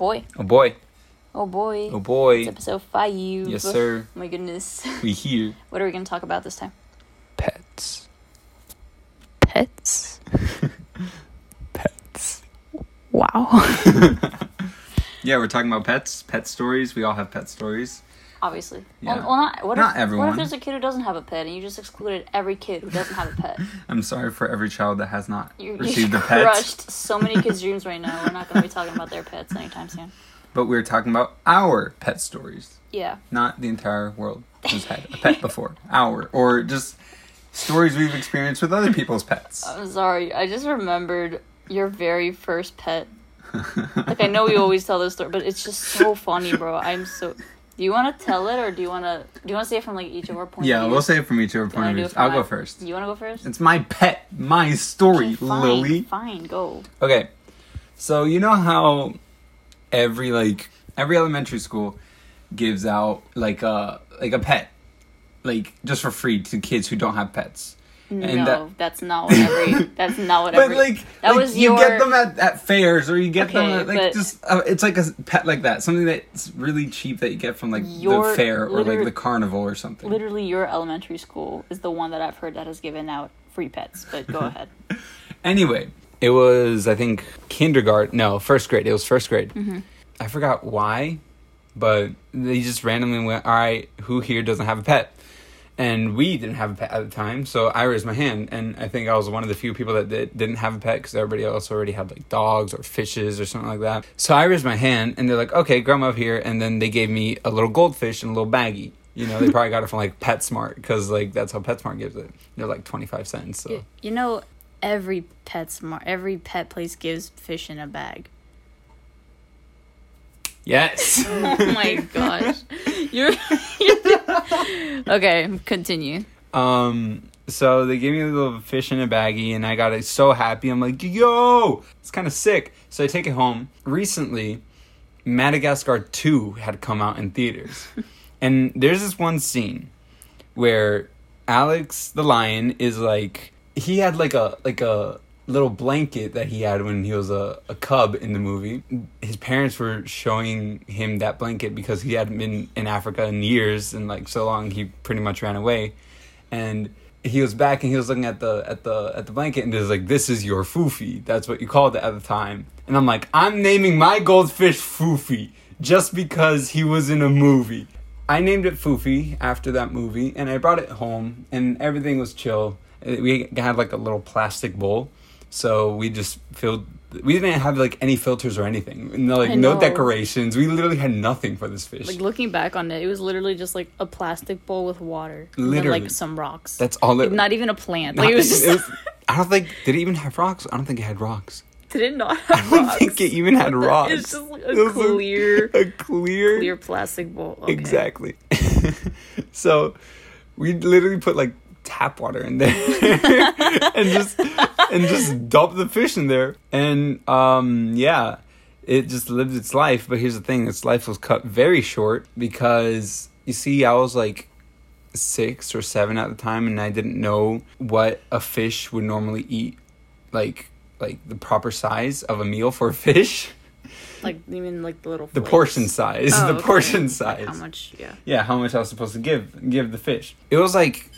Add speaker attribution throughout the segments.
Speaker 1: boy.
Speaker 2: Oh boy.
Speaker 1: Oh boy.
Speaker 2: Oh boy.
Speaker 1: It's episode five.
Speaker 2: Yes, sir.
Speaker 1: Oh my goodness.
Speaker 2: We here.
Speaker 1: What are we going to talk about this time?
Speaker 2: Pets.
Speaker 1: Pets.
Speaker 2: Pets.
Speaker 1: Wow.
Speaker 2: Yeah, we're talking about pets, pet stories. We all have pet stories.
Speaker 1: Obviously.
Speaker 2: Yeah.
Speaker 1: Well, well, not, what
Speaker 2: Not
Speaker 1: if, What if there's a kid who doesn't have a pet and you just excluded every kid who doesn't have a pet?
Speaker 2: I'm sorry for every child that has not
Speaker 1: You, you
Speaker 2: received a pet.
Speaker 1: crushed so many kids' dreams right now. We're not going to be talking about their pets anytime soon.
Speaker 2: But we're talking about our pet stories,
Speaker 1: Yeah.
Speaker 2: not the entire world who's had a pet before. Our. Or just stories we've experienced with other people's pets.
Speaker 1: I'm sorry. I just remembered your very first pet. Like I know we always tell this story, but it's just so funny, bro. I'm so. Do you want to tell it, or do you want to? Do you want to say it from like each of our points?
Speaker 2: yeah, we'll say it from each of our
Speaker 1: Do
Speaker 2: point of views. I'll go
Speaker 1: my-
Speaker 2: first.
Speaker 1: You want to go first?
Speaker 2: It's my pet, my story,
Speaker 1: Okay, fine,
Speaker 2: Lily.
Speaker 1: Fine, go.
Speaker 2: Okay, so you know how every like every elementary school gives out like a like a pet, like just for free to kids who don't have pets. And
Speaker 1: no,
Speaker 2: that-
Speaker 1: that's not what every. That's not what
Speaker 2: But
Speaker 1: every.
Speaker 2: like,
Speaker 1: that
Speaker 2: like,
Speaker 1: was
Speaker 2: you
Speaker 1: your.
Speaker 2: get them at, at fairs or you get them at, like
Speaker 1: but-
Speaker 2: just uh, it's like a pet like that, something that's really cheap that you get from like
Speaker 1: Your-
Speaker 2: the fair or like the carnival or something.
Speaker 1: Literally, your elementary school is the one that I've heard that has given out free pets. But go ahead.
Speaker 2: Anyway, it was I think kindergarten. No, first grade. It was first grade.
Speaker 1: Mm-hmm.
Speaker 2: I forgot why, but they just randomly went, "All right, who here doesn't have a pet?" And we didn't have a pet at the time, so I raised my hand, and I think I was one of the few people that did, didn't have a pet because everybody else already had like dogs or fishes or something like that. So I raised my hand, and they're like, "Okay, grandma up here," and then they gave me a little goldfish and a little baggie. You know, they probably got it from like PetSmart because like that's how PetSmart gives it. They're like twenty five cents. So
Speaker 1: You, you know, every petsmart every pet place gives fish in a bag.
Speaker 2: Yes.
Speaker 1: Oh my gosh, you're. you're okay, continue.
Speaker 2: Um, so they gave me a little fish in a baggie, and I got it so happy. I'm like, yo, it's kind of sick. So I take it home. Recently, Madagascar 2 had come out in theaters. and there's this one scene where Alex the lion is like, he had like a, like a, little blanket that he had when he was a, a cub in the movie. His parents were showing him that blanket because he hadn't been in africa in years and like so long he pretty much ran away. And he was back and he was looking at the at the at the blanket and was like this is your foofy that's what you called it at the time. And i'm like i'm naming my goldfish foofy just because he was in a movie. I named it foofy after that movie and i brought it home and everything was chill. We had like a little plastic bowl so we just filled we didn't have like any filters or anything no like no decorations we literally had nothing for this fish
Speaker 1: Like looking back on it, it was literally just like a plastic bowl with water, and then, like some rocks.
Speaker 2: that's all
Speaker 1: like,
Speaker 2: it
Speaker 1: not even a plant.
Speaker 2: Not-
Speaker 1: Like it was just.
Speaker 2: it was- I don't think did it even have rocks. I don't think it had rocks.
Speaker 1: did it not
Speaker 2: I don't
Speaker 1: rocks?
Speaker 2: think it even had rocks.
Speaker 1: It's just like
Speaker 2: It
Speaker 1: a
Speaker 2: was
Speaker 1: clear,
Speaker 2: a clear,
Speaker 1: clear plastic bowl. Okay.
Speaker 2: exactly. so we literally put like tap water in there and just and just dump the fish in there, and um yeah, it just lived its life. But here's the thing: its life was cut very short because you see, I was like six or seven at the time and I didn't know what a fish would normally eat like like the proper size of a meal for a fish
Speaker 1: Like even like the little.
Speaker 2: the portion size
Speaker 1: Oh,
Speaker 2: the
Speaker 1: okay.
Speaker 2: portion
Speaker 1: Like
Speaker 2: size
Speaker 1: how much? Yeah.
Speaker 2: yeah how much I was supposed to give give the fish it was like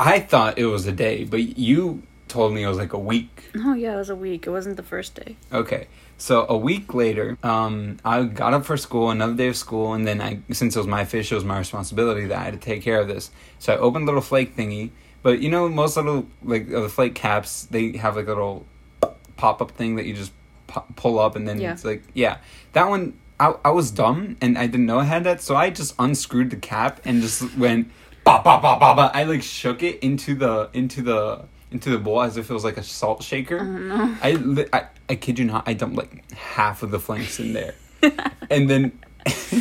Speaker 2: I thought it was a day but you told me it was like a week
Speaker 1: Oh yeah, it was a week. It wasn't the first day.
Speaker 2: Okay. So a week later, um, I got up for school, another day of school, and then I, since it was my fish, it was my responsibility that I had to take care of this. So I opened a little flake thingy, but you know, most little like the flake caps, they have like a little pop up thing that you just pu- pull up, and then
Speaker 1: Yeah.
Speaker 2: it's like, yeah, that one. I, I was dumb and I didn't know I had that, so I just unscrewed the cap and just went ba ba ba ba ba. I like shook it into the into the into the bowl as if it was like a salt shaker. I, I I kid you not, I dumped like half of the flanks in there, and then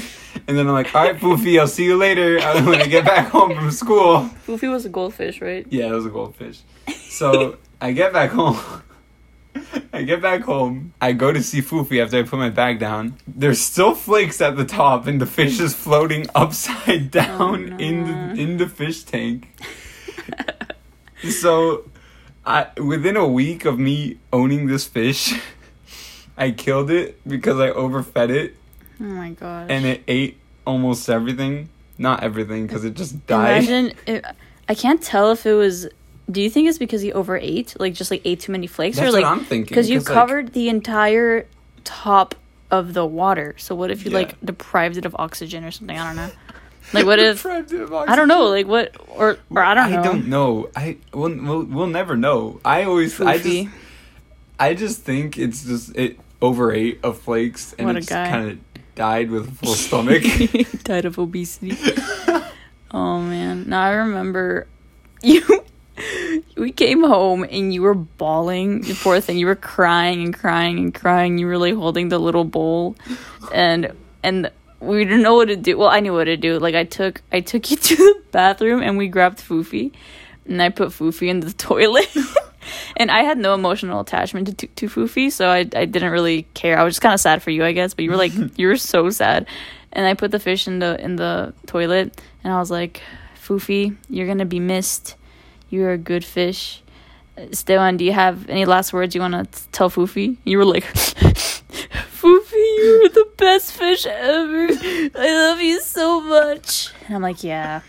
Speaker 2: and then I'm like, all right, Poofy, I'll see you later when I get back home from school.
Speaker 1: Goofy was a goldfish, right?
Speaker 2: Yeah, it was a goldfish. So I get back home. I get back home. I go to see Foofy after I put my bag down. There's still flakes at the top, and the fish is floating upside oh, down
Speaker 1: no.
Speaker 2: in the in the fish tank. so, I within a week of me owning this fish, I killed it because I overfed it,
Speaker 1: Oh my gosh.
Speaker 2: and it ate almost everything. Not everything, because it just died.
Speaker 1: Imagine it, I can't tell if it was. Do you think it's because he overate, like just like ate too many flakes,
Speaker 2: That's
Speaker 1: or like
Speaker 2: what I'm thinking.
Speaker 1: because you
Speaker 2: like,
Speaker 1: covered the entire top of the water? So what if you
Speaker 2: Yeah.
Speaker 1: like deprived it of oxygen or something? I don't know. Like what if
Speaker 2: Deprived of
Speaker 1: I don't know, like what or or I don't know.
Speaker 2: I don't know. I we'll, we'll, we'll never know. I always I just I just think it's just it overate of flakes and it's kind of died with a full stomach.
Speaker 1: died of obesity. oh man. Now I remember you we came home and you were bawling, you poor thing. You were crying and crying and crying. You were like holding the little bowl and and we didn't know what to do. Well, I knew what to do. Like I took I took you to the bathroom and we grabbed Foofy and I put Foofy in the toilet. and I had no emotional attachment to, to, to Foofy, so I, I didn't really care. I was just kind of sad for you, I guess. But you were like, you were so sad. And I put the fish in the in the toilet, and I was like, Foofy, you're gonna be missed. You're a good fish. Uh, Esteban, do you have any last words you want to tell Foofy? You were like, Foofy, you're the best fish ever. I love you so much. And I'm like, yeah.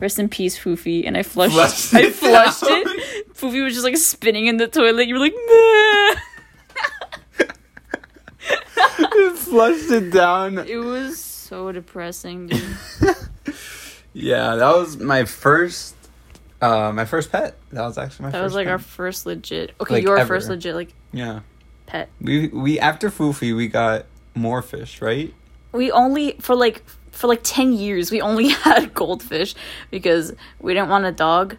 Speaker 1: Rest in peace, Foofy. And I flushed.
Speaker 2: Flushed
Speaker 1: I flushed
Speaker 2: down.
Speaker 1: it. Foofy was just like spinning in the toilet. You were like, nah.
Speaker 2: Flushed it down.
Speaker 1: It was so depressing, dude.
Speaker 2: Yeah, that was my first uh my first pet. That was actually my
Speaker 1: That was like
Speaker 2: pet.
Speaker 1: our first legit. Okay,
Speaker 2: Like,
Speaker 1: your
Speaker 2: ever.
Speaker 1: first legit like
Speaker 2: Yeah.
Speaker 1: pet.
Speaker 2: We we after Foofy we got more fish, right?
Speaker 1: We only for like for like ten years we only had goldfish because we didn't want a dog.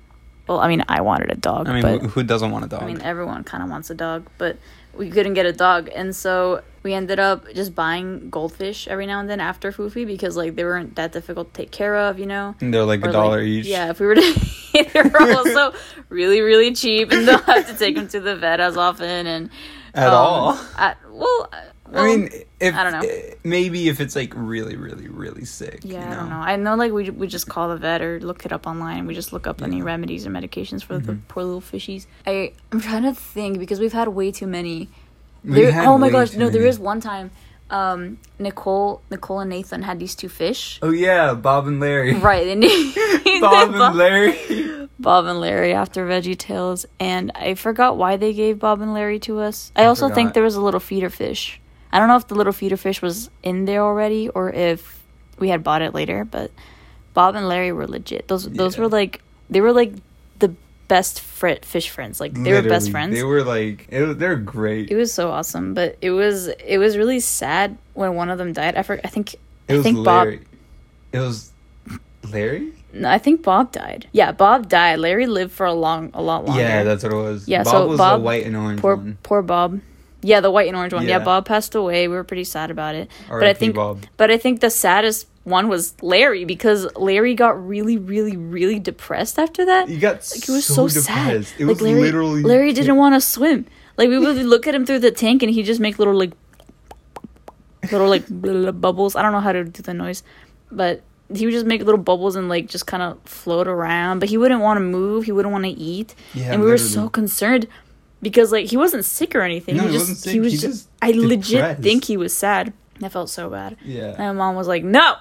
Speaker 1: Well, I mean, I wanted a dog,
Speaker 2: I mean, who doesn't want a dog?
Speaker 1: I mean, everyone kind of wants a dog, but we couldn't get a dog, and so we ended up just buying goldfish every now and then after Foofy because like they weren't that difficult to take care of, you know.
Speaker 2: And they're like
Speaker 1: Or,
Speaker 2: a dollar
Speaker 1: like,
Speaker 2: each.
Speaker 1: Yeah, if we were to, they're also really, really cheap, and don't have to take them to the vet as often. And
Speaker 2: At
Speaker 1: um,
Speaker 2: all.
Speaker 1: At, well, well,
Speaker 2: I mean, if
Speaker 1: I don't know.
Speaker 2: maybe if it's like really, really, really sick.
Speaker 1: yeah,
Speaker 2: you
Speaker 1: I don't know. I know, like we we just call the vet or look it up online. We just look up any remedies or medications for the
Speaker 2: Mm-hmm.
Speaker 1: poor little fishies. I I'm trying to think because we've had way too many. There, oh my gosh, no, there
Speaker 2: many.
Speaker 1: is one time. Um, Nicole, Nicole and Nathan had these two fish.
Speaker 2: Oh yeah, Bob and Larry.
Speaker 1: Right, and
Speaker 2: Bob and Larry.
Speaker 1: Bob and Larry after Veggie Tales, and I forgot why they gave Bob and Larry to us. I also think there was a little feeder fish. I don't know if the little feeder fish was in there already or if we had bought it later, but Bob and Larry were legit. Those those
Speaker 2: Yeah.
Speaker 1: were like they were like the best fri fish friends. Like they were best friends.
Speaker 2: They were like, was- they're great.
Speaker 1: it was so awesome, but it was it was really sad when one of them died. I for, I think
Speaker 2: It
Speaker 1: I
Speaker 2: was
Speaker 1: think
Speaker 2: Larry. It was Larry.
Speaker 1: no, I think Bob died. Yeah, Bob died. Larry lived for a long a lot longer.
Speaker 2: Yeah, that's what it was.
Speaker 1: Yeah,
Speaker 2: Bob
Speaker 1: so
Speaker 2: was
Speaker 1: Bob-
Speaker 2: the white and orange
Speaker 1: poor
Speaker 2: one.
Speaker 1: poor Bob. Yeah, the white and orange one. Yeah,
Speaker 2: Yeah.
Speaker 1: Bob passed away. We were pretty sad about it. but I think
Speaker 2: Bob.
Speaker 1: but I think the saddest one was Larry because Larry got really really really depressed after that.
Speaker 2: He got
Speaker 1: Like it was so,
Speaker 2: so,
Speaker 1: sad.
Speaker 2: depressed. It
Speaker 1: like
Speaker 2: was
Speaker 1: Larry,
Speaker 2: literally
Speaker 1: Larry didn't want to swim. Like we would look at him through the tank and he just make little like little like bubbles. I don't know how to do the noise, but he would just make little bubbles and like just kind of float around. But he wouldn't want to move. He wouldn't want to eat.
Speaker 2: Yeah,
Speaker 1: and we were so concerned because like he wasn't sick or anything.
Speaker 2: No,
Speaker 1: he
Speaker 2: he
Speaker 1: just
Speaker 2: wasn't sick.
Speaker 1: he was
Speaker 2: He
Speaker 1: just.
Speaker 2: just
Speaker 1: I legit think he was sad. I felt so bad.
Speaker 2: Yeah.
Speaker 1: My mom was like, "No,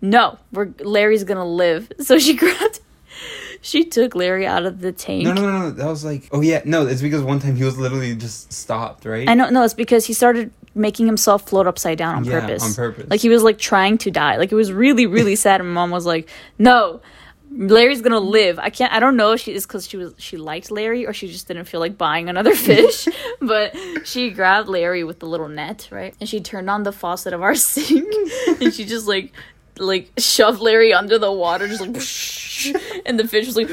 Speaker 1: no, we're Larry's gonna live." So she grabbed, she took Larry out of the tank.
Speaker 2: No, no, no, no. That was like, oh yeah, no. It's because one time he was literally just stopped, right?
Speaker 1: I know, no, it's because he started making himself float upside down on
Speaker 2: Yeah,
Speaker 1: purpose.
Speaker 2: on purpose.
Speaker 1: Like he was like trying to die. Like it was really, really sad. And my mom was like, "No, Larry's gonna live." I can't. I don't know if she is because she was she liked Larry or she just didn't feel like buying another fish. but she grabbed Larry with the little net, right, and she turned on the faucet of our sink, and she just like like shoved Larry under the water, just like, and the fish was like,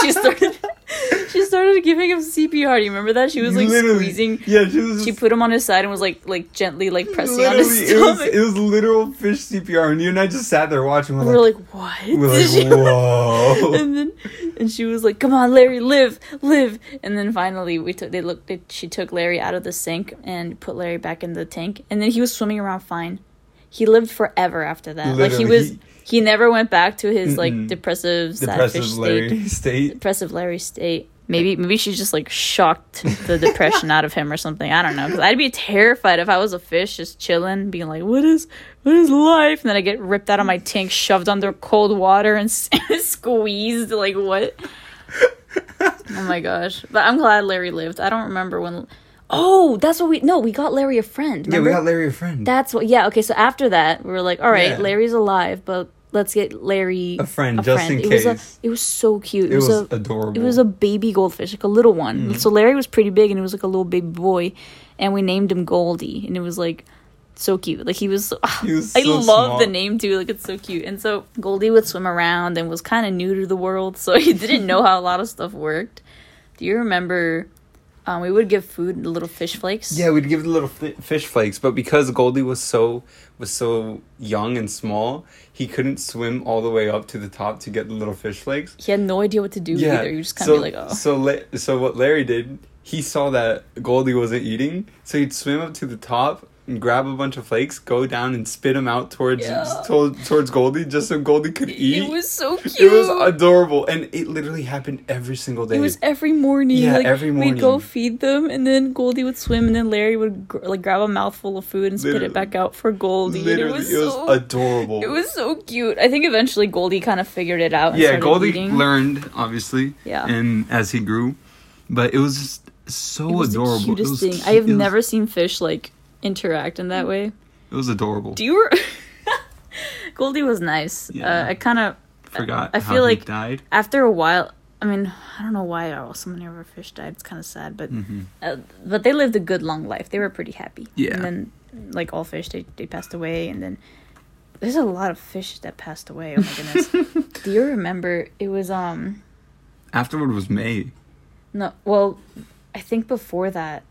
Speaker 1: she started. She started giving him CPR. Do you remember that? She was like
Speaker 2: Literally.
Speaker 1: squeezing.
Speaker 2: Yeah, she was.
Speaker 1: She
Speaker 2: just-
Speaker 1: put him on his side and was like like gently like pressing on his
Speaker 2: literally, it was,
Speaker 1: stomach.
Speaker 2: it was literal fish CPR, and you and I just sat there watching. We're
Speaker 1: we were
Speaker 2: like,
Speaker 1: like, what?
Speaker 2: we're like, whoa.
Speaker 1: and then and she was like, "Come on, Larry, live, live." And then finally, we took they looked. They, she took Larry out of the sink and put Larry back in the tank, and then he was swimming around fine. He lived forever after that. like he was.
Speaker 2: he-
Speaker 1: He never went back to his like
Speaker 2: Mm-mm.
Speaker 1: depressive
Speaker 2: Depressive Larry
Speaker 1: state.
Speaker 2: state.
Speaker 1: Depressive Larry state. Maybe maybe she just like shocked the depression out of him or something. I don't know. Because I'd be terrified if I was a fish just chilling, being like, "What is what is life?" And then I get ripped out of my tank, shoved under cold water, and squeezed. Like what? oh my gosh! But I'm glad Larry lived. I don't remember when. Oh, that's what we. No, we got Larry a friend.
Speaker 2: Yeah, we got Larry a friend.
Speaker 1: That's what. Yeah. Okay. So after that, we were like, all right,
Speaker 2: Yeah.
Speaker 1: Larry's alive, but let's get Larry
Speaker 2: A friend, just in
Speaker 1: it Was a,
Speaker 2: case.
Speaker 1: it was so cute.
Speaker 2: it was,
Speaker 1: a,
Speaker 2: adorable.
Speaker 1: it was a baby goldfish, like a little one.
Speaker 2: Mm-hmm.
Speaker 1: So Larry was pretty big, and it was like a little baby boy, and we named him Goldie, and it was like so cute. Like he was.
Speaker 2: He was
Speaker 1: I
Speaker 2: so
Speaker 1: love the name too. Like it's so cute. And so Goldie would swim around and was kind of new to the world, so he didn't know how a lot of stuff worked. Do you remember? Um, we would give food little fish flakes.
Speaker 2: Yeah, we'd give the little fi- fish flakes, but because Goldie was so was so young and small, he couldn't swim all the way up to the top to get the little fish flakes.
Speaker 1: He had no idea what to do
Speaker 2: Yeah,
Speaker 1: either. You just kind
Speaker 2: so
Speaker 1: of like, oh.
Speaker 2: so La- so what Larry did, he saw that Goldie wasn't eating, so he'd swim up to the top and grab a bunch of flakes, go down and spit them out towards
Speaker 1: Yeah.
Speaker 2: towards, towards Goldie, just so Goldie could eat.
Speaker 1: It was so cute.
Speaker 2: It was adorable, and it literally happened every single day.
Speaker 1: It was every morning.
Speaker 2: Yeah,
Speaker 1: like,
Speaker 2: every morning.
Speaker 1: We'd go feed them, and then Goldie would swim, and then Larry would gr- like grab a mouthful of food and spit
Speaker 2: Literally.
Speaker 1: it back out for Goldie.
Speaker 2: literally,
Speaker 1: it was,
Speaker 2: it was
Speaker 1: so,
Speaker 2: adorable.
Speaker 1: it was so cute. I think eventually Goldie kind of figured it out. And
Speaker 2: yeah, Goldie
Speaker 1: eating.
Speaker 2: learned obviously.
Speaker 1: Yeah.
Speaker 2: and as he grew, but it was just so
Speaker 1: It was
Speaker 2: adorable.
Speaker 1: the cutest thing. I have never seen fish like interact in that way.
Speaker 2: It was adorable.
Speaker 1: Do you? Re- Goldie was nice.
Speaker 2: Yeah.
Speaker 1: Uh, I kind of
Speaker 2: Forgot.
Speaker 1: I
Speaker 2: how
Speaker 1: feel
Speaker 2: he
Speaker 1: like-
Speaker 2: died.
Speaker 1: after a while. I mean, I don't know why all so many of our fish died. It's kind of sad, but
Speaker 2: hmm
Speaker 1: uh, but they lived a good long life. They were pretty happy.
Speaker 2: Yeah.
Speaker 1: And then, like all fish, they they passed away, and then there's a lot of fish that passed away. Oh my goodness. Do you remember? It was um
Speaker 2: Afterward was May.
Speaker 1: no well, I think before that.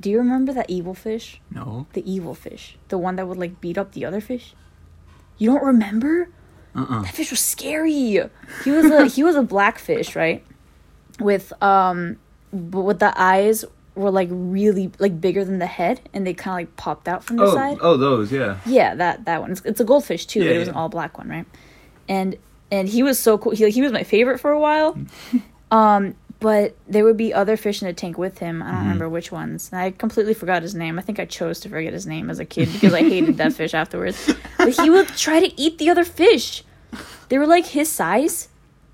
Speaker 1: Do you remember that evil fish?
Speaker 2: No.
Speaker 1: The evil fish, the one that would like beat up the other fish. You don't remember?
Speaker 2: Uh. uh
Speaker 1: That fish was scary. He was a he was a black fish, right? With um, but with the eyes were like really like bigger than the head, and they kind of like popped out from the
Speaker 2: Oh,
Speaker 1: side.
Speaker 2: oh, those. Yeah.
Speaker 1: Yeah, that that one. It's, it's a goldfish too.
Speaker 2: Yeah,
Speaker 1: but it was an all black one, right? And and he was so cool. He he was my favorite for a while. um, but there would be other fish in the tank with him. I don't
Speaker 2: Mm-hmm.
Speaker 1: remember which ones. And I completely forgot his name. I think I chose to forget his name as a kid because I hated that fish afterwards. But he would try to eat the other fish. They were like his size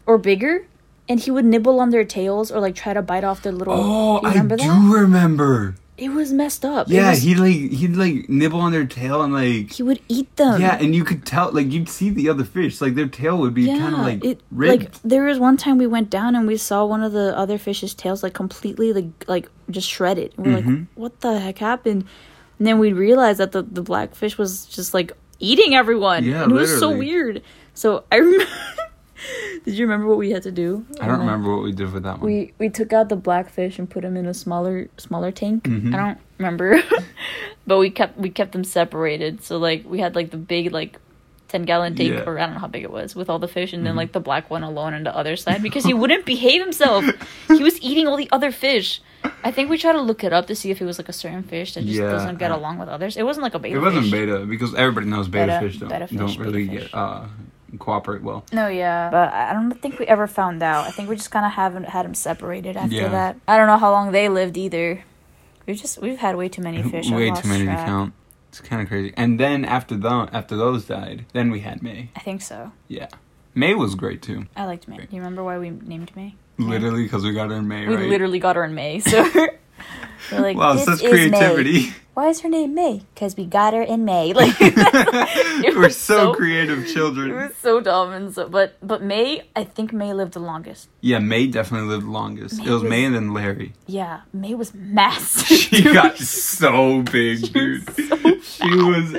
Speaker 1: or bigger, and he would nibble on their tails or like try to bite off their little.
Speaker 2: Oh, I
Speaker 1: remember
Speaker 2: do remember.
Speaker 1: It was messed up.
Speaker 2: Yeah,
Speaker 1: was-
Speaker 2: he'd like he'd like nibble on their tail and like
Speaker 1: he would eat them.
Speaker 2: yeah, and you could tell like you'd see the other fish like their tail would be kind of like
Speaker 1: it
Speaker 2: ribbed.
Speaker 1: like there was one time we went down and we saw one of the other fish's tails like completely like like just shredded. And we're like,
Speaker 2: Mhm.
Speaker 1: what the heck happened? And then we realized that the the black fish was just like eating everyone.
Speaker 2: Yeah,
Speaker 1: and it was so weird. So I remember. Did you remember what we had to do?
Speaker 2: I don't remember what we did with that one.
Speaker 1: We we took out the black fish and put him in a smaller smaller tank.
Speaker 2: Mhm.
Speaker 1: I don't remember, but we kept we kept them separated. So like we had like the big like ten gallon tank,
Speaker 2: Yeah. Mm-hmm.
Speaker 1: or I don't know how big it was, with all the fish, and then like the black one alone on the other side because he wouldn't behave himself. He was eating all the other fish. I think we tried to look it up to see if it was like a certain fish that just
Speaker 2: Yeah,
Speaker 1: doesn't get along with others. It wasn't like a betta.
Speaker 2: it wasn't
Speaker 1: fish.
Speaker 2: betta because everybody knows betta,
Speaker 1: Beta-
Speaker 2: fish don't
Speaker 1: betta fish,
Speaker 2: don't really get uh cooperate well.
Speaker 1: No, yeah, but I don't think we ever found out. I think we just kind of haven't had them separated after
Speaker 2: Yeah.
Speaker 1: that. I don't know how long they lived either. We've just we've had way too many fish.
Speaker 2: Way too many
Speaker 1: track.
Speaker 2: to count. It's kind of crazy. And then after the after those died, then we had May.
Speaker 1: I think so.
Speaker 2: Yeah, May was great too.
Speaker 1: I liked May. Do You remember why we named May? May.
Speaker 2: Literally because we got her in May,
Speaker 1: We
Speaker 2: right?
Speaker 1: literally got her in May, so like,
Speaker 2: wow,
Speaker 1: this
Speaker 2: such
Speaker 1: is
Speaker 2: creativity.
Speaker 1: May. Why is her name May? Because we got her in May. Like
Speaker 2: We're so,
Speaker 1: so-
Speaker 2: creative children.
Speaker 1: it was so dumb and so. But but May, I think May lived the longest.
Speaker 2: Yeah, May definitely lived the longest.
Speaker 1: May
Speaker 2: it was,
Speaker 1: was-
Speaker 2: May and then Larry.
Speaker 1: Yeah, May was massive.
Speaker 2: She
Speaker 1: dude.
Speaker 2: got so big, dude. she was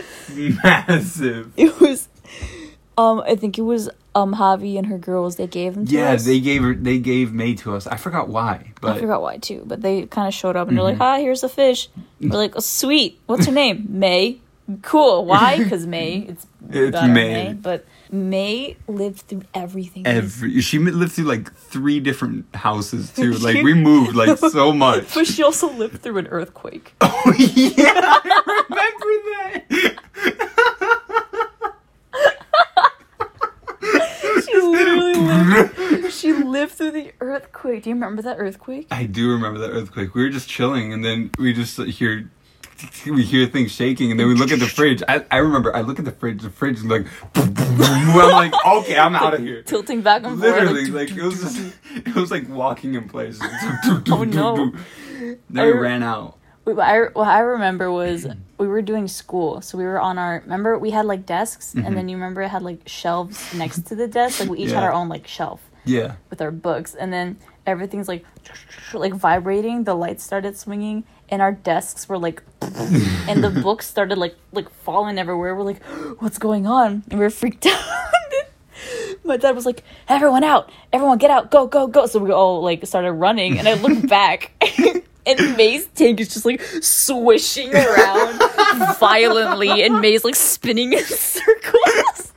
Speaker 2: massive.
Speaker 1: It was, um, I think it was um Javi and her girls. They gave them to
Speaker 2: Yeah,
Speaker 1: us.
Speaker 2: they gave her. They gave May to us. I forgot why, but Mm-hmm.
Speaker 1: I forgot why too, but they kind of showed up and they're like, "Hi, here's the fish." We're like, oh, "Sweet, what's her name?" May. Cool. Why? Because May. It's,
Speaker 2: It's
Speaker 1: got
Speaker 2: May.
Speaker 1: But May lived through everything.
Speaker 2: every she lived through like three different houses too. Like we moved like so much.
Speaker 1: But she also lived through an earthquake.
Speaker 2: Oh yeah, I remember
Speaker 1: She literally lived. She lived through the earthquake. Do you remember that earthquake?
Speaker 2: I do remember that earthquake. We were just chilling, and then we just hear we hear things shaking, and then we look at the fridge. I, I remember I look at the fridge. The fridge is like, I'm like, okay, I'm out of here.
Speaker 1: Tilting back and forth.
Speaker 2: Literally, like it was just, it was like walking in place.
Speaker 1: Oh, no.
Speaker 2: Then we
Speaker 1: I-
Speaker 2: ran out.
Speaker 1: What I, what I remember was we were doing school, so we were on our. Remember, we had like desks, and then you remember it had like shelves next to the desk. Like we each had
Speaker 2: Mm-hmm.
Speaker 1: Our own like shelf
Speaker 2: Yeah.
Speaker 1: with our books, and then everything's like like vibrating. The lights started swinging, and our desks were like, and the books started like like falling everywhere. We're like, what's going on? And we were freaked out. My dad was like, "Everyone out! Everyone get out! Go go go!" So we all like started running, and I looked back, and May's tank is just like swishing around violently, and May's like spinning in circles.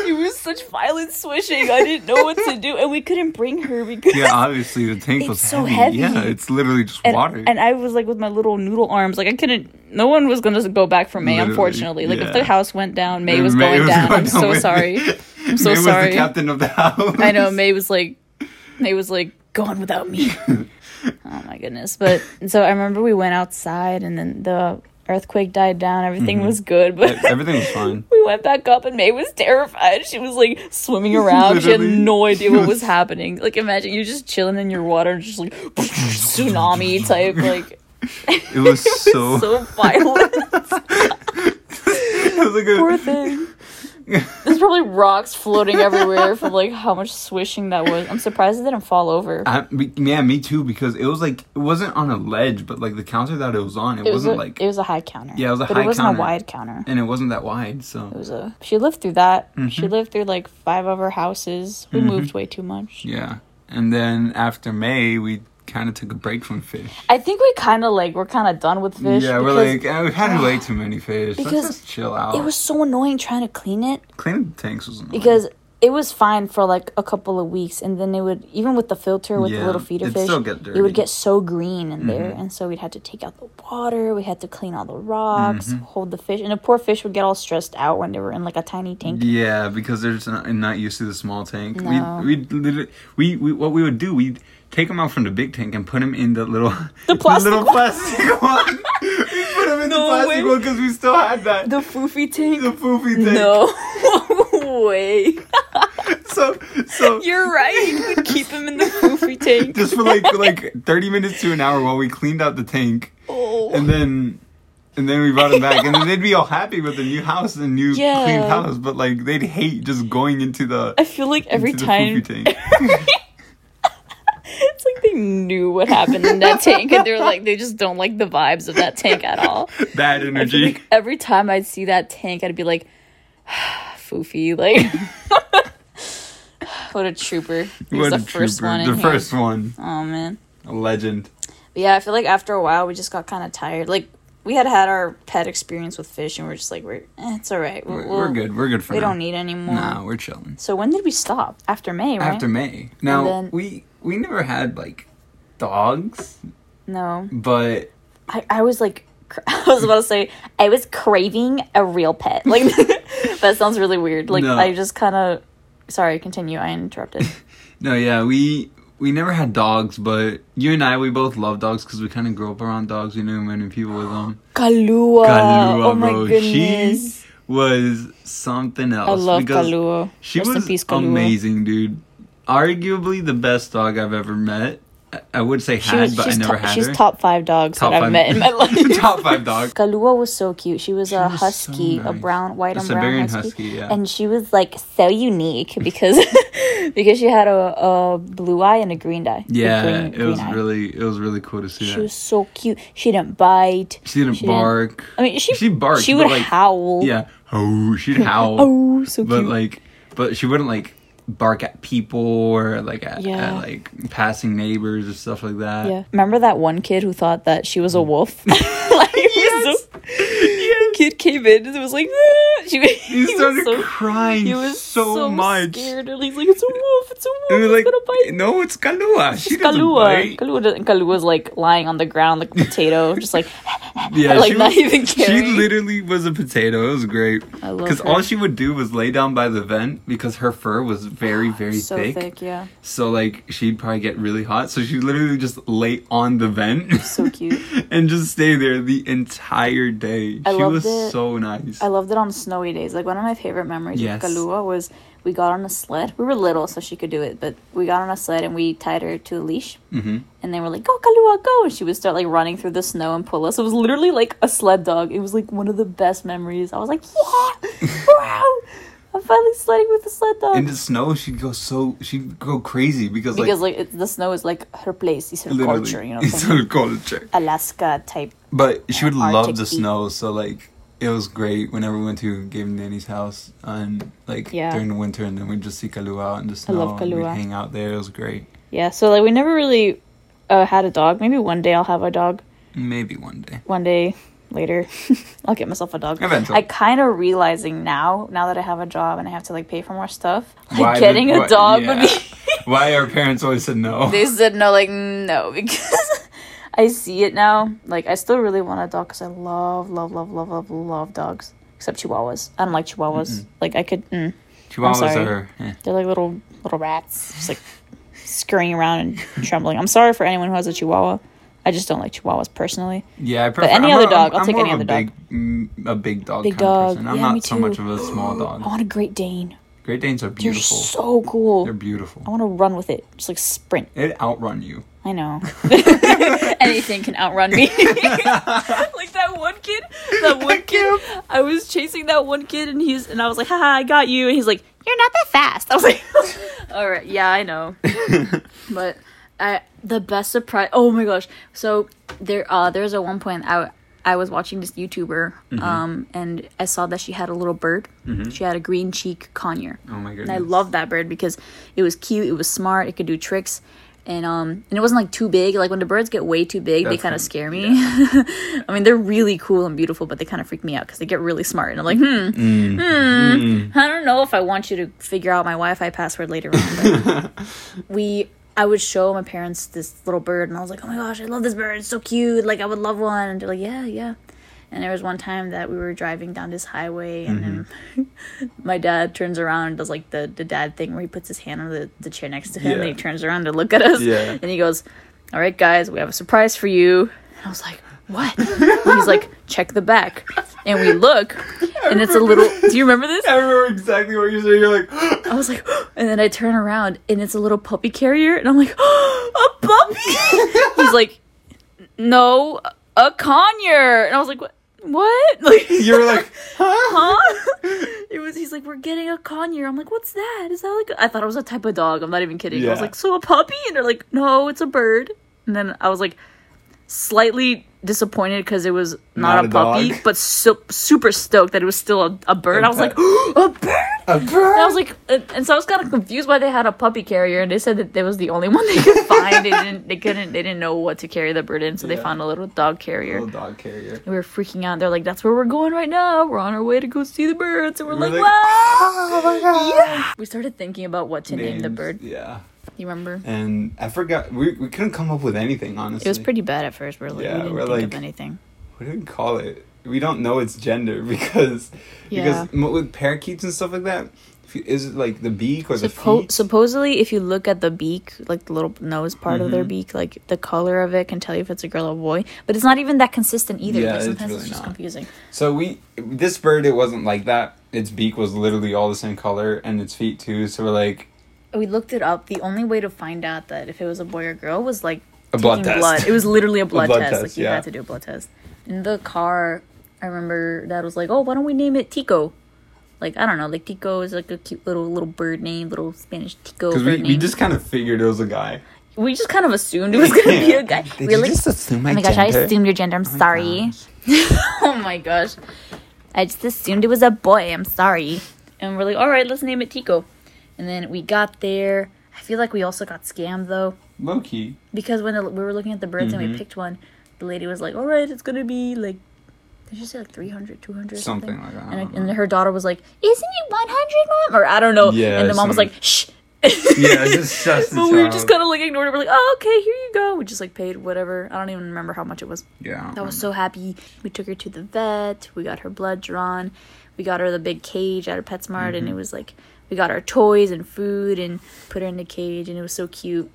Speaker 1: It was such violent swishing. I didn't know what to do, and we couldn't bring her because
Speaker 2: Yeah, obviously the tank
Speaker 1: It's
Speaker 2: was
Speaker 1: so
Speaker 2: heavy.
Speaker 1: heavy.
Speaker 2: Yeah, it's literally just
Speaker 1: and,
Speaker 2: water.
Speaker 1: and I was like with my little noodle arms, like I couldn't. No one was gonna go back for May,
Speaker 2: Literally,
Speaker 1: unfortunately. Like if the house went down, May was
Speaker 2: May
Speaker 1: going
Speaker 2: was
Speaker 1: down.
Speaker 2: going
Speaker 1: I'm
Speaker 2: down
Speaker 1: so
Speaker 2: with-
Speaker 1: sorry. I'm so
Speaker 2: May was
Speaker 1: sorry.
Speaker 2: the captain of the house.
Speaker 1: I know May was like, May was like, gone without me. oh my goodness! But so I remember we went outside, and then the earthquake died down. Everything mm-hmm. was good, but
Speaker 2: Everything was fine.
Speaker 1: we went back up, and May was terrified. She was like swimming around. she had no idea what
Speaker 2: was-
Speaker 1: was happening. Like imagine you're just chilling in your water, and just like tsunami type. Like
Speaker 2: It was so.
Speaker 1: so violent.
Speaker 2: it was like a,
Speaker 1: Poor thing. There's probably rocks floating everywhere from like how much swishing that was. I'm surprised it didn't fall over.
Speaker 2: I, me- yeah, me too. Because it was like it wasn't on a ledge, but like the counter that it was on, it,
Speaker 1: It was
Speaker 2: wasn't
Speaker 1: a,
Speaker 2: like,
Speaker 1: it was a high counter.
Speaker 2: Yeah, it was a
Speaker 1: but
Speaker 2: high
Speaker 1: it wasn't
Speaker 2: counter.
Speaker 1: a wide counter.
Speaker 2: and it wasn't that wide. So
Speaker 1: It was a. She lived through that.
Speaker 2: Mm-hmm.
Speaker 1: She lived through like five of her houses. We moved way too much.
Speaker 2: yeah, and then after May, we kind of took a break from fish.
Speaker 1: I think we kind of like we're kind of done with fish.
Speaker 2: yeah, we're like eh, we've had way too many fish.
Speaker 1: Because
Speaker 2: Let's just chill out.
Speaker 1: It was so annoying trying to clean it
Speaker 2: cleaning the tanks was annoying.
Speaker 1: because it was fine for like a couple of weeks, and then it would even with the filter with the
Speaker 2: Yeah,
Speaker 1: little feeder
Speaker 2: it'd
Speaker 1: fish,
Speaker 2: still get
Speaker 1: it
Speaker 2: dirty.
Speaker 1: would get so green in there,
Speaker 2: Mm-hmm.
Speaker 1: and so we'd have to take out the water. We had to clean all the rocks,
Speaker 2: Mm-hmm.
Speaker 1: hold the fish, and the poor fish would get all stressed out when they were in like a tiny tank.
Speaker 2: Yeah, because they're just not, not used to the small tank.
Speaker 1: No.
Speaker 2: We we we, we what we would do we'd take them out from the big tank and put them in the little
Speaker 1: The plastic
Speaker 2: little
Speaker 1: one.
Speaker 2: plastic one. we put them in
Speaker 1: No
Speaker 2: the plastic
Speaker 1: way.
Speaker 2: one because we still had that
Speaker 1: The foofy tank.
Speaker 2: the poofy tank.
Speaker 1: No way.
Speaker 2: So so
Speaker 1: You're right. Keep them in the foofy tank.
Speaker 2: just for like like thirty minutes to an hour while we cleaned out the tank,
Speaker 1: Oh.
Speaker 2: and then. And then we brought them back, and then they'd be all happy with the new house and new
Speaker 1: Yeah.
Speaker 2: clean house, but like they'd hate just going into the
Speaker 1: I feel like every time
Speaker 2: tank.
Speaker 1: it's like they knew what happened in that tank and they're like they just don't like the vibes of that tank at all.
Speaker 2: Bad energy.
Speaker 1: like every time I'd see that tank I'd be like foofy like what a trooper. He was the first
Speaker 2: trooper.
Speaker 1: one in
Speaker 2: The
Speaker 1: here.
Speaker 2: first one.
Speaker 1: Oh man.
Speaker 2: A legend.
Speaker 1: But yeah, I feel like after a while we just got kind of tired. Like we had had our pet experience with fish and we're just like we're eh, it's all right.
Speaker 2: We're,
Speaker 1: We'll-
Speaker 2: we're good. We're good for
Speaker 1: We
Speaker 2: now.
Speaker 1: don't need any more.
Speaker 2: Nah, we're chilling.
Speaker 1: So when did we stop? After May, right?
Speaker 2: After May. Now
Speaker 1: then-
Speaker 2: we we never had like dogs,
Speaker 1: no.
Speaker 2: but
Speaker 1: I, I was like I was about to say I was craving a real pet. Like that sounds really weird. Like
Speaker 2: No.
Speaker 1: I just kind of sorry, continue. I interrupted.
Speaker 2: no, yeah, we we never had dogs. But you and I, we both love dogs because we kind of grew up around dogs. We knew many people with them.
Speaker 1: Kalua.
Speaker 2: Kalua,
Speaker 1: oh my
Speaker 2: bro.
Speaker 1: goodness.
Speaker 2: She was something else.
Speaker 1: I love
Speaker 2: because
Speaker 1: Kalua.
Speaker 2: She
Speaker 1: Rest
Speaker 2: was
Speaker 1: peace, Kalua.
Speaker 2: amazing, dude. Arguably the best dog I've ever met. I- I would say
Speaker 1: She
Speaker 2: had,
Speaker 1: was,
Speaker 2: but I never had
Speaker 1: she's
Speaker 2: her.
Speaker 1: top five dogs
Speaker 2: Top
Speaker 1: that I've met in my life.
Speaker 2: Top five dogs.
Speaker 1: Kalua was so cute. She was a
Speaker 2: was so
Speaker 1: husky, a brown, white
Speaker 2: A
Speaker 1: and brown husky.
Speaker 2: husky, yeah.
Speaker 1: And she was like so unique because because she had a, a blue eye and a green eye.
Speaker 2: Yeah,
Speaker 1: green-
Speaker 2: it was
Speaker 1: eye.
Speaker 2: really it was really cool to see
Speaker 1: She
Speaker 2: that.
Speaker 1: was so cute. She didn't bite.
Speaker 2: She didn't
Speaker 1: she didn't-
Speaker 2: bark.
Speaker 1: I mean, she
Speaker 2: She barked,
Speaker 1: She would
Speaker 2: like,
Speaker 1: howl.
Speaker 2: Yeah. Oh, she'd oh, howl.
Speaker 1: Oh, so cute.
Speaker 2: but like, but she wouldn't like bark at people or like at,
Speaker 1: Yeah.
Speaker 2: at like passing neighbors or stuff like that.
Speaker 1: yeah. Remember that one kid who thought that she was a mm. wolf? like, he was so- kid came in and it was like, ah! she,
Speaker 2: He started crying
Speaker 1: he was
Speaker 2: so,
Speaker 1: so,
Speaker 2: much.
Speaker 1: scared. And he's like, it's a wolf, it's a wolf,
Speaker 2: And
Speaker 1: it's
Speaker 2: like,
Speaker 1: gonna bite.
Speaker 2: no, it's Kalua. She
Speaker 1: It's
Speaker 2: doesn't
Speaker 1: Kalua. Kalua, Kalua's like lying on the ground like a potato, just like
Speaker 2: Yeah,
Speaker 1: like
Speaker 2: she
Speaker 1: not
Speaker 2: was-
Speaker 1: even
Speaker 2: She literally was a potato. It was great.
Speaker 1: I love
Speaker 2: Because all she would do was lay down by the vent because her fur was very, very
Speaker 1: so
Speaker 2: thick.
Speaker 1: thick. yeah,
Speaker 2: So like she'd probably get really hot. So she literally just lay on the vent.
Speaker 1: so cute.
Speaker 2: and just stay there the entire day.
Speaker 1: I
Speaker 2: she
Speaker 1: loved
Speaker 2: was
Speaker 1: it.
Speaker 2: so nice.
Speaker 1: I loved it on snowy days. Like one of my favorite memories
Speaker 2: Yes.
Speaker 1: with Kalua was we got on a sled. We were little, so she could do it, but we got on a sled and we tied her to a leash.
Speaker 2: hmm
Speaker 1: And they were like, "Go, Kalua, go!" And she would start like running through the snow and pull us. It was literally like a sled dog. It was like one of the best memories. I was like, "Yeah, wow!" I'm finally sledding with a sled dog.
Speaker 2: In the snow, she'd go so she'd go crazy because,
Speaker 1: because
Speaker 2: like,
Speaker 1: like it, the snow is like her place, it's her culture, you know.
Speaker 2: It's her culture.
Speaker 1: Alaska type.
Speaker 2: But she would love the snow, so like it was great whenever we went to Game Nanny's house and like
Speaker 1: Yeah.
Speaker 2: during the winter, and then we'd just see Kalu out in the snow.
Speaker 1: love
Speaker 2: and we'd hang out there. It was great.
Speaker 1: Yeah, so like we never really uh, had a dog. Maybe one day I'll have a dog.
Speaker 2: Maybe one day.
Speaker 1: One day later, I'll get myself a dog.
Speaker 2: Eventually.
Speaker 1: I kind of realizing now, now that I have a job and I have to like pay for more stuff, like
Speaker 2: Why
Speaker 1: getting
Speaker 2: would-
Speaker 1: a dog would be.
Speaker 2: Why our parents always said no.
Speaker 1: they said no, like no, because I see it now. Like I still really want a dog because I love, love, love, love, love, love dogs. Except Chihuahuas. I don't like Chihuahuas. Like I could. Mm,
Speaker 2: Chihuahuas are. eh.
Speaker 1: they're like little little rats, just like scurrying around and trembling. I'm sorry for anyone who has a Chihuahua. I just don't like Chihuahuas personally.
Speaker 2: Yeah, I prefer.
Speaker 1: any
Speaker 2: I'm
Speaker 1: other
Speaker 2: a-
Speaker 1: dog,
Speaker 2: I'm,
Speaker 1: I'll take
Speaker 2: more
Speaker 1: any other
Speaker 2: a
Speaker 1: dog.
Speaker 2: big, mm, a big dog
Speaker 1: Big
Speaker 2: kind of
Speaker 1: dog.
Speaker 2: person. I'm
Speaker 1: Yeah,
Speaker 2: not
Speaker 1: me
Speaker 2: so much of a small
Speaker 1: I
Speaker 2: dog.
Speaker 1: want a Great Dane.
Speaker 2: Great Danes are
Speaker 1: They're
Speaker 2: beautiful.
Speaker 1: so cool.
Speaker 2: They're beautiful.
Speaker 1: I want to run with it, just like sprint.
Speaker 2: It outrun you.
Speaker 1: I know. Anything can outrun me. like that one kid. That one kid. I was chasing that one kid, and he's and I was like, "Haha, I got you!" And he's like, "You're not that fast." I was like, "All right, yeah, I know." but I the best surprise. Oh my gosh! So there, uh, there's a one point I I was watching this YouTuber,
Speaker 2: Mm-hmm.
Speaker 1: um, and I saw that she had a little bird. She had a green cheek conure.
Speaker 2: Oh my goodness.
Speaker 1: And I loved that bird because it was cute, it was smart, it could do tricks. And um and it wasn't like too big. Like when the birds get way too big, they kind of scare me. I mean, they're really cool and beautiful, but they kind of freak me out because they get really smart. And I'm like, hmm,
Speaker 2: Mm.
Speaker 1: hmm. I don't know if I want you to figure out my Wi-Fi password later on. We, I would show my parents this little bird, and I was like, oh my gosh, I love this bird. It's so cute. Like I would love one. And they're like, yeah, yeah. And there was one time that we were driving down this highway, and then
Speaker 2: Mm-hmm.
Speaker 1: my dad turns around and does like the, the dad thing where he puts his hand on the, the chair next to him, and he turns around to look at us,
Speaker 2: Yeah.
Speaker 1: and he goes, "All right, guys, we have a surprise for you." And I was like, "What?" he's like, "Check the back," and we look, and it's a little. Do you remember this?
Speaker 2: I remember exactly what you're saying. You're like,
Speaker 1: I was like, and then I turn around and it's a little puppy carrier, and I'm like, a puppy. He's like, no, a conure, and I was like, what? What? Like,
Speaker 2: you were like, huh?
Speaker 1: huh? It was. He's like, we're getting a conure. I'm like, what's that? Is that like? A-? I thought it was a type of dog. I'm not even kidding. I was like, so a puppy? And they're like, no, it's a bird. And then I was like, slightly disappointed because it was not,
Speaker 2: Not
Speaker 1: a
Speaker 2: a
Speaker 1: puppy,
Speaker 2: dog.
Speaker 1: but so, super stoked that it was still a, a bird.
Speaker 2: A
Speaker 1: I was like,
Speaker 2: pet.
Speaker 1: a bird.
Speaker 2: A
Speaker 1: And I was like, and, and so I was kind of confused why they had a puppy carrier, and they said that there was the only one they could find. they didn't, they couldn't, they didn't know what to carry the bird in, so they found a little dog carrier.
Speaker 2: Little dog carrier.
Speaker 1: We were freaking out. They're like, "That's where we're going right now. We're on our way to go see the birds." And we're,
Speaker 2: We're
Speaker 1: like,
Speaker 2: like,
Speaker 1: "Wow!"
Speaker 2: Oh my god.
Speaker 1: Yeah. We started thinking about what to name the bird.
Speaker 2: Yeah.
Speaker 1: You remember?
Speaker 2: And I forgot. We, we couldn't come up with anything, honestly.
Speaker 1: It was pretty bad at first. We're like,
Speaker 2: Yeah,
Speaker 1: we didn't
Speaker 2: we're
Speaker 1: think of
Speaker 2: like-
Speaker 1: anything.
Speaker 2: What do we call it? We don't know its gender because
Speaker 1: Yeah.
Speaker 2: because with parakeets and stuff like that, if you- is it like the beak or the feet?
Speaker 1: supposedly, if you look at the beak, like the little nose part of their
Speaker 2: Mhm.
Speaker 1: beak, like the color of it can tell you if it's a girl or boy. But it's not even that consistent either.
Speaker 2: Yeah,
Speaker 1: like
Speaker 2: it's
Speaker 1: sometimes it's,
Speaker 2: really
Speaker 1: just
Speaker 2: not.
Speaker 1: confusing.
Speaker 2: So we this bird it wasn't like that. Its beak was literally all the same color and its feet too. So we're like
Speaker 1: We looked it up. The only way to find out that if it was a boy or girl was like
Speaker 2: a blood
Speaker 1: taking
Speaker 2: test.
Speaker 1: It was literally a blood,
Speaker 2: blood
Speaker 1: test.
Speaker 2: test,
Speaker 1: Like you
Speaker 2: yeah.
Speaker 1: had to do a blood test. In the car, I remember Dad was like, "Oh, why don't we name it Tico?" Like I don't know, like Tico is like a cute little little bird name, little Spanish Tico
Speaker 2: Because we,
Speaker 1: name.
Speaker 2: we just kind of figured it was a guy.
Speaker 1: we just kind of assumed it was gonna be a guy.
Speaker 2: Did
Speaker 1: we were
Speaker 2: you just assume oh my
Speaker 1: oh my gosh, I assumed your gender. I'm
Speaker 2: Oh
Speaker 1: sorry. oh my gosh, I just assumed it was a boy. I'm sorry. And we're like, all right, let's name it Tico. And then we got there. I feel like we also got scammed though.
Speaker 2: Low key.
Speaker 1: because when we were looking at the birds and we
Speaker 2: Mhm.
Speaker 1: picked one, the lady was like, "All right, it's gonna be like Did you say like 300, 200
Speaker 2: Something
Speaker 1: something?
Speaker 2: like that,
Speaker 1: And,
Speaker 2: don't
Speaker 1: and her daughter was like, "Isn't it 100, mom?" Or I don't know.
Speaker 2: Yeah,
Speaker 1: And the mom was like, "Shh."
Speaker 2: Yeah, just
Speaker 1: but we were just kind of like ignored it. We're like, "Oh, okay, here you go." We just like paid whatever. I don't even remember how much it was.
Speaker 2: Yeah.
Speaker 1: I was so happy. We took her to the vet. We got her blood drawn. We got her the big cage at a PetSmart, and it was like we got her toys and food and put her in the cage, and it was so cute.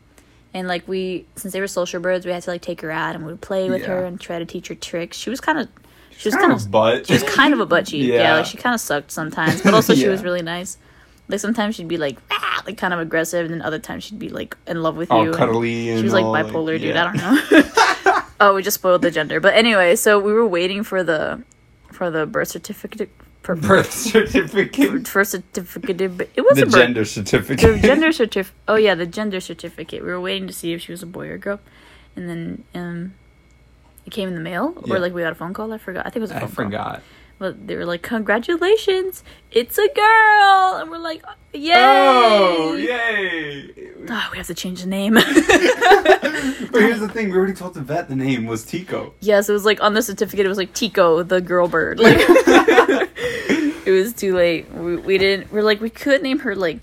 Speaker 1: And like we, since they were social birds, we had to like take her out and we would play with her and try to teach her tricks. She was kind of, she was
Speaker 2: kind of butt.
Speaker 1: she was kind of a butt cheek. Yeah,
Speaker 2: Yeah.
Speaker 1: like she kind of sucked sometimes, but also she
Speaker 2: Yeah.
Speaker 1: was really nice. Like sometimes she'd be like, "Ah," like kind of aggressive, and then other times she'd be like in love with
Speaker 2: all
Speaker 1: you.
Speaker 2: cuddly and
Speaker 1: she was like bipolar, dude.
Speaker 2: yeah.
Speaker 1: I don't know. oh, we just spoiled the gender. But anyway, so we were waiting for the for the birth certificate. For,
Speaker 2: Birth certificate.
Speaker 1: for certificate. It was
Speaker 2: The
Speaker 1: a birth,
Speaker 2: gender certificate.
Speaker 1: the gender certificate. Oh yeah, the gender certificate. We were waiting to see if she was a boy or girl, and then um, it came in the mail, or like we got a phone call. I forgot. I think it was a
Speaker 2: I
Speaker 1: phone call.
Speaker 2: forgot.
Speaker 1: But they were like, "Congratulations, it's a girl," and we're like, "Yay!"
Speaker 2: Oh, yay!
Speaker 1: Oh, we have to change the name.
Speaker 2: But here's the thing: we already told the vet the name was Tico.
Speaker 1: yes, it was like on the certificate. It was like Tico, the girl bird. Like was too late. We, we didn't. We're like we could name her like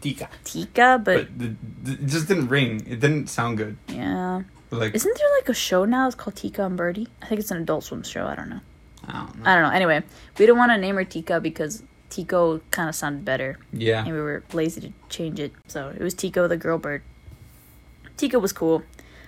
Speaker 2: Tika.
Speaker 1: Tika, but,
Speaker 2: But the, the, it just didn't ring. It didn't sound good.
Speaker 1: yeah.
Speaker 2: Like
Speaker 1: Isn't there like a show now? It's called Tuca and Bertie. I think it's an Adult Swim show. I don't know.
Speaker 2: I don't know.
Speaker 1: I don't know. Anyway, we didn't want to name her Tika because Tico kind of sounded better,
Speaker 2: Yeah.
Speaker 1: and we were lazy to change it. So it was Tico, the girl bird. Tico was cool.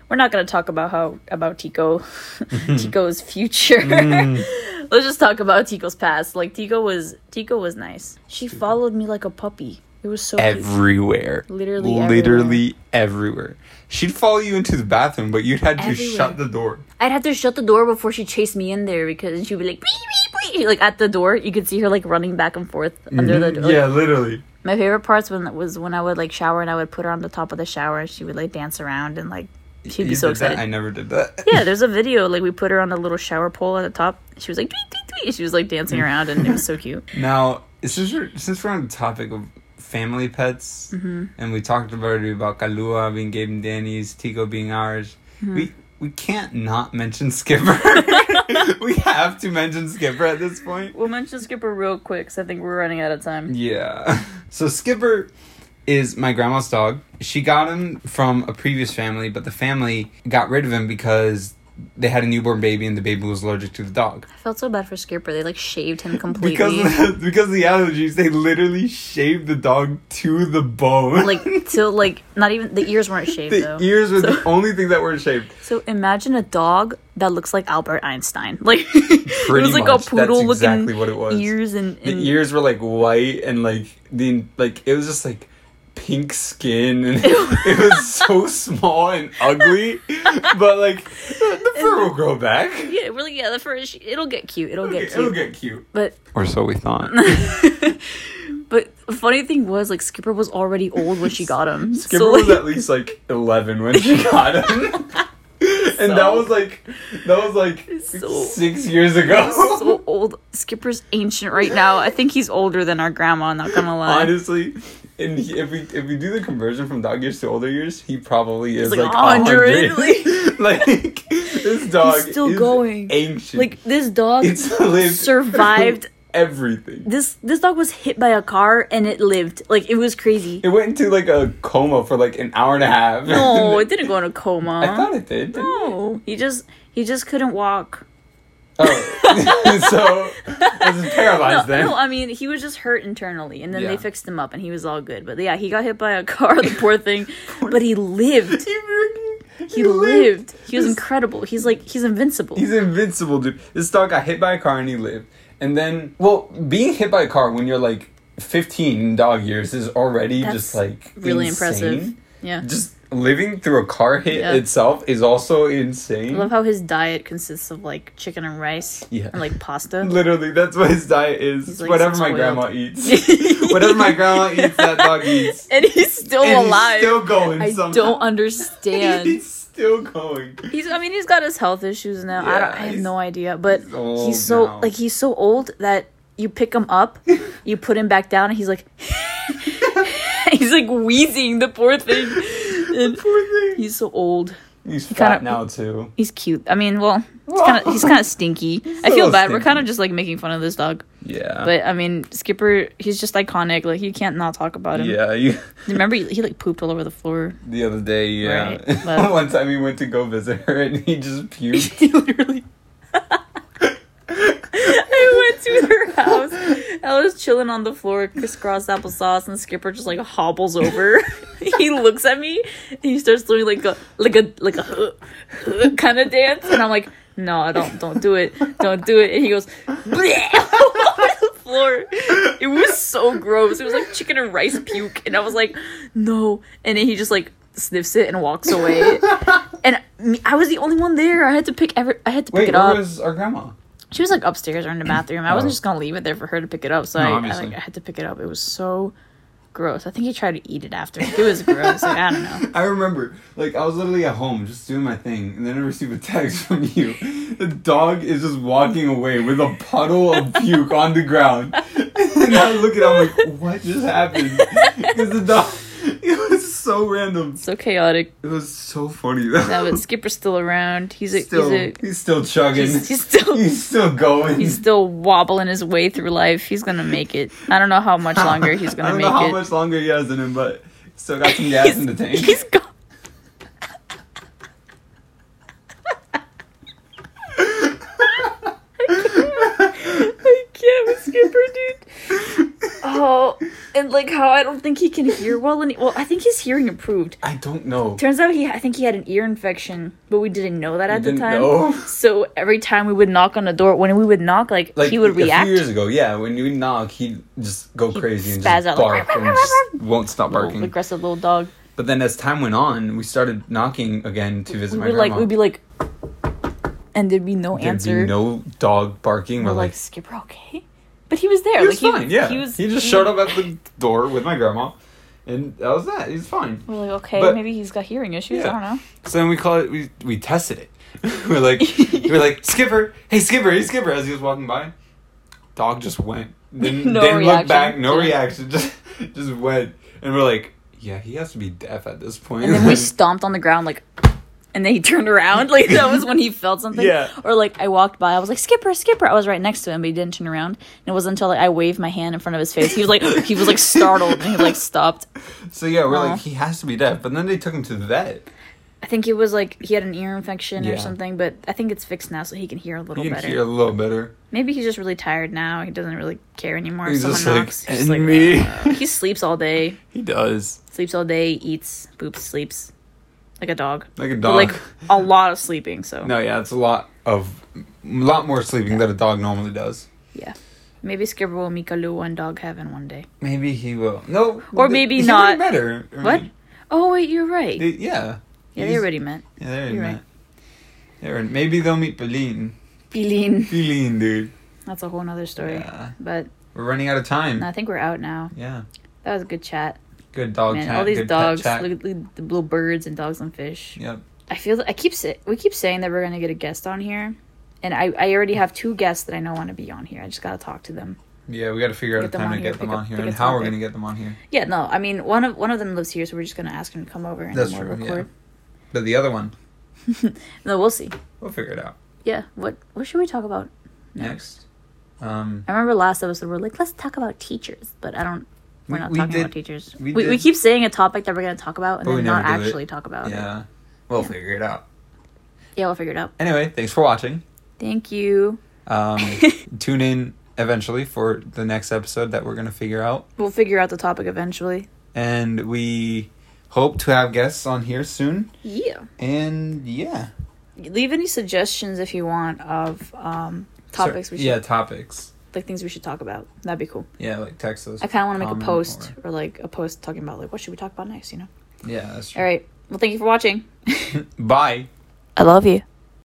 Speaker 1: We're not gonna talk about how about Tico, Tico's future.
Speaker 2: Mm.
Speaker 1: Let's just talk about Tico's past. Like Tico was Tico was nice. She followed me like a puppy. It was so cute.
Speaker 2: Everywhere.
Speaker 1: Literally
Speaker 2: Literally everywhere. She'd follow you into the bathroom, but you'd have to
Speaker 1: Everywhere.
Speaker 2: shut the door.
Speaker 1: I'd have to shut the door before she chased me in there because she'd be like, "Wee, wee, wee," like at the door. You could see her like running back and forth under the door.
Speaker 2: Mm-hmm. yeah, literally.
Speaker 1: My favorite parts when was when I would like shower and I would put her on the top of the shower and she would like dance around and like she'd be
Speaker 2: You
Speaker 1: so
Speaker 2: did that?
Speaker 1: excited.
Speaker 2: I never did that.
Speaker 1: yeah, there's a video like we put her on a little shower pole at the top. She was like tweet tweet tweet. She was like dancing around and it was so cute.
Speaker 2: Now, since we're since we're on the topic of family pets,
Speaker 1: Mm-hmm.
Speaker 2: and we talked already about Kalua being Gabe and Danny's, Tico being ours,
Speaker 1: Mm-hmm.
Speaker 2: we we can't not mention Skipper. we have to mention Skipper at this point.
Speaker 1: We'll mention Skipper real quick because I think we're running out of time.
Speaker 2: Yeah. So Skipper is my grandma's dog. She got him from a previous family, but the family got rid of him because they had a newborn baby and the baby was allergic to the dog.
Speaker 1: I felt so bad for Skipper. They like shaved him completely.
Speaker 2: Because of the, because of the allergies, they literally shaved the dog to the bone.
Speaker 1: like till like not even the ears weren't shaved
Speaker 2: the
Speaker 1: though.
Speaker 2: ears were
Speaker 1: So-
Speaker 2: the only thing that weren't shaved.
Speaker 1: So imagine a dog that looks like Albert Einstein. Like it was like
Speaker 2: much.
Speaker 1: a poodle
Speaker 2: That's
Speaker 1: looking
Speaker 2: exactly what it was.
Speaker 1: ears and,
Speaker 2: The ears were like white and like the like it was just like pink skin and it was so small and ugly. but like the, the fur will grow back.
Speaker 1: yeah, really yeah. The first it'll get cute. It'll get cute.
Speaker 2: It'll get cute.
Speaker 1: But
Speaker 2: Or so we thought.
Speaker 1: but the funny thing was like Skipper was already old when she got him.
Speaker 2: Skipper
Speaker 1: so,
Speaker 2: was
Speaker 1: like,
Speaker 2: at least like eleven when she got him. And that was like that was like
Speaker 1: so-
Speaker 2: six years ago.
Speaker 1: so old. Skipper's ancient right now. I think he's older than our grandma. Not gonna lie.
Speaker 2: Honestly, and he, if we if we do the conversion from dog years to older years, he probably is
Speaker 1: like
Speaker 2: like,
Speaker 1: oh,
Speaker 2: a
Speaker 1: hundred,
Speaker 2: like this dog
Speaker 1: still
Speaker 2: is
Speaker 1: going.
Speaker 2: ancient.
Speaker 1: like this dog
Speaker 2: it's lived
Speaker 1: survived.
Speaker 2: everything.
Speaker 1: This this dog was hit by a car and it lived. Like it was crazy.
Speaker 2: It went into like a coma for like an hour and a half.
Speaker 1: No, it didn't go in a coma.
Speaker 2: I thought it did. didn't it?
Speaker 1: No, he just he just couldn't walk.
Speaker 2: Oh, so was paralyzed
Speaker 1: No,
Speaker 2: then.
Speaker 1: no, I mean he was just hurt internally, and then
Speaker 2: Yeah.
Speaker 1: they fixed him up, and he was all good. But yeah, he got hit by a car, the poor thing. But he lived.
Speaker 2: He
Speaker 1: He lived. He was incredible. He's like he's invincible.
Speaker 2: He's invincible, dude. This dog got hit by a car and he lived. And then, well, being hit by a car when you're like 15 dog years is already
Speaker 1: That's
Speaker 2: just like
Speaker 1: really
Speaker 2: insane.
Speaker 1: impressive. Yeah.
Speaker 2: Just living through a car hit
Speaker 1: Yeah.
Speaker 2: itself is also insane.
Speaker 1: I love how his diet consists of like chicken and rice
Speaker 2: Yeah.
Speaker 1: and like pasta.
Speaker 2: Literally, that's what his diet is.
Speaker 1: Like,
Speaker 2: Whatever my grandma eats. Whatever my grandma eats, that dog eats.
Speaker 1: and he's still
Speaker 2: And
Speaker 1: alive.
Speaker 2: he's still going
Speaker 1: I
Speaker 2: somehow.
Speaker 1: don't understand.
Speaker 2: he's still going.
Speaker 1: He's I mean he's got his health issues now. I don't
Speaker 2: Yeah,
Speaker 1: I have no idea, but
Speaker 2: he's
Speaker 1: he's so
Speaker 2: now.
Speaker 1: like he's so old that you pick him up, you put him back down and he's like he's like wheezing the poor thing. And
Speaker 2: Poor thing.
Speaker 1: he's so old.
Speaker 2: He's
Speaker 1: kinda-
Speaker 2: fat now too.
Speaker 1: He's cute. I mean, well, he's kind of he's kind of stinky. I feel bad. We're kind of just like making fun of this dog.
Speaker 2: Yeah.
Speaker 1: But I mean, Skipper, he's just iconic. Like you can't not talk about him.
Speaker 2: yeah, you,
Speaker 1: Remember, he, he like pooped all over the floor.
Speaker 2: the other day, yeah.
Speaker 1: Right, but-
Speaker 2: One time he went to go visit her and he just puked.
Speaker 1: he literally. I went to their house. I was chilling on the floor, crisscross applesauce, and Skipper just like hobbles over. he looks at me and he starts doing like a like a like a kind of dance, and I'm like, no, don't don't do it, don't do it. And he goes, floor. It was so gross. It was like chicken and rice puke, and I was like, no. And then he just like sniffs it and walks away. and I was the only one there. I had to pick every. I had to pick it
Speaker 2: where
Speaker 1: up.
Speaker 2: was our grandma?
Speaker 1: She was like upstairs or in the bathroom. I wasn't
Speaker 2: Oh.
Speaker 1: just gonna leave it there for her to pick it up, so
Speaker 2: No,
Speaker 1: I, I
Speaker 2: obviously.
Speaker 1: like I had to pick it up. It was so gross. I think he tried to eat it after. It was gross. Like I don't know.
Speaker 2: I remember, like, I was literally at home just doing my thing, and then I received a text from you. The dog is just walking away with a puddle of puke on the ground. And I look at it, I'm like, what just happened? Because the dog, it was so random.
Speaker 1: So chaotic.
Speaker 2: It was so funny. though.
Speaker 1: Now, but Skipper's still around. He's a
Speaker 2: still,
Speaker 1: he's a
Speaker 2: he's still chugging.
Speaker 1: he's, he's still
Speaker 2: He's still going.
Speaker 1: he's still wobbling his way through life. He's gonna make it. I don't know how much longer he's gonna I
Speaker 2: don't
Speaker 1: make
Speaker 2: know how
Speaker 1: it.
Speaker 2: much longer he has in him, but still got some gas in the tank.
Speaker 1: he's gone. I can't with Skipper, Oh, and like how I don't think he can hear well. Any- well, I think his hearing improved.
Speaker 2: I don't know.
Speaker 1: Turns out he, I think he had an ear infection, but we didn't know that at the
Speaker 2: didn't
Speaker 1: time.
Speaker 2: know?
Speaker 1: So every time we would knock on the door, when we would knock, like,
Speaker 2: Like
Speaker 1: he would
Speaker 2: A
Speaker 1: react.
Speaker 2: few years ago, yeah, when you knock, he'd just go crazy and just
Speaker 1: out like,
Speaker 2: bark and just won't stop
Speaker 1: Little
Speaker 2: barking.
Speaker 1: aggressive little dog.
Speaker 2: But then as time went on, we started knocking again to visit
Speaker 1: We
Speaker 2: my
Speaker 1: would like, we'd be like, and there'd be no
Speaker 2: There'd
Speaker 1: answer.
Speaker 2: be no dog barking.
Speaker 1: We're
Speaker 2: We're
Speaker 1: like,
Speaker 2: like,
Speaker 1: Skipper, okay? But he was there.
Speaker 2: he was
Speaker 1: like,
Speaker 2: fine. yeah,
Speaker 1: He was.
Speaker 2: he just showed up at the door with my grandma, and that was that. He was fine.
Speaker 1: We're like, okay,
Speaker 2: But-
Speaker 1: maybe he's got hearing issues.
Speaker 2: Yeah.
Speaker 1: I don't know.
Speaker 2: So then we call it. We we tested it. we're like, we're like, Skipper, hey Skipper, hey Skipper. As he was walking by, dog just went. Didn't,
Speaker 1: No
Speaker 2: didn't look
Speaker 1: reaction.
Speaker 2: back. No
Speaker 1: Didn't-
Speaker 2: reaction. Just just went. And we're like, yeah, he has to be deaf at this point.
Speaker 1: And then we stomped on the ground like, and then he turned around. Like that was when he felt something.
Speaker 2: Yeah.
Speaker 1: Or like I walked by, I was like Skipper, Skipper. I was right next to him, but he didn't turn around. And it wasn't until like, I waved my hand in front of his face. He was like, he was like startled, and he like stopped.
Speaker 2: so yeah, we're
Speaker 1: Aw.
Speaker 2: like, he has to be deaf. But then they took him to the vet.
Speaker 1: I think it was like he had an ear infection or something, but I think it's fixed now, so he can hear a little
Speaker 2: He can
Speaker 1: better.
Speaker 2: hear a little better.
Speaker 1: Maybe he's just really tired now. He doesn't really care anymore.
Speaker 2: He's just
Speaker 1: someone
Speaker 2: like,
Speaker 1: knocks. He's
Speaker 2: "And me."
Speaker 1: "Uh." he sleeps all day.
Speaker 2: He does
Speaker 1: Sleeps all day. Eats. Poops. Sleeps. Like a dog.
Speaker 2: like a
Speaker 1: But,
Speaker 2: dog.
Speaker 1: like a lot of sleeping. So
Speaker 2: no, yeah, it's a lot of, a lot more sleeping than a dog normally does.
Speaker 1: yeah, maybe Skipper will meet Kalua in dog heaven one day.
Speaker 2: Maybe he will. No,
Speaker 1: Or maybe not.
Speaker 2: Better. I
Speaker 1: What?
Speaker 2: mean,
Speaker 1: Oh wait, you're right.
Speaker 2: they- yeah.
Speaker 1: yeah, they already met.
Speaker 2: Yeah, they already met.
Speaker 1: right.
Speaker 2: They already- maybe they'll meet Pauline.
Speaker 1: Feeling.
Speaker 2: Pauline, dude.
Speaker 1: That's a whole nother story.
Speaker 2: Yeah.
Speaker 1: But
Speaker 2: We're running out of time.
Speaker 1: I think we're out now.
Speaker 2: Yeah.
Speaker 1: That was a good chat.
Speaker 2: Good dog
Speaker 1: Man,
Speaker 2: chat.
Speaker 1: all these dogs, look, at- look at the little birds and dogs and fish.
Speaker 2: Yep.
Speaker 1: I feel that I keep say, we keep saying that we're gonna get a guest on here, and I, I already have two guests that I know want to be on here. I just gotta talk to them.
Speaker 2: Yeah, we got to figure out a time to get them on here and how we're going to get them on here.
Speaker 1: Yeah, no, I mean one of one of them lives here, so we're just gonna ask him to come over and
Speaker 2: That's
Speaker 1: we'll
Speaker 2: true, yeah.
Speaker 1: record.
Speaker 2: But the other one,
Speaker 1: No, we'll see.
Speaker 2: we'll figure it out
Speaker 1: Yeah, what what should we talk about?
Speaker 2: next. Um,
Speaker 1: I remember last episode we're like, let's talk about teachers, but I don't. We're not
Speaker 2: we
Speaker 1: talking
Speaker 2: did-
Speaker 1: about teachers.
Speaker 2: we
Speaker 1: We, we, keep saying a topic that we're gonna talk about and
Speaker 2: But
Speaker 1: then not
Speaker 2: do it.
Speaker 1: actually talk about it.
Speaker 2: yeah, we'll
Speaker 1: Yeah.
Speaker 2: figure it out.
Speaker 1: Yeah, we'll figure it out.
Speaker 2: Anyway, thanks for watching.
Speaker 1: Thank you.
Speaker 2: Um, tune in eventually for the next episode that we're going to figure out.
Speaker 1: We'll figure out the topic eventually.
Speaker 2: And we hope to have guests on here soon.
Speaker 1: Yeah.
Speaker 2: And yeah.
Speaker 1: Leave any suggestions if you want of um, topics we should,
Speaker 2: Yeah, topics.
Speaker 1: Like things we should talk about. That'd be cool.
Speaker 2: Yeah, like text us.
Speaker 1: I kind of want to make a post
Speaker 2: or-
Speaker 1: or like a post talking about like what should we talk about next. You know.
Speaker 2: Yeah, that's true.
Speaker 1: All right. Well, thank you for watching.
Speaker 2: Bye.
Speaker 1: I love you.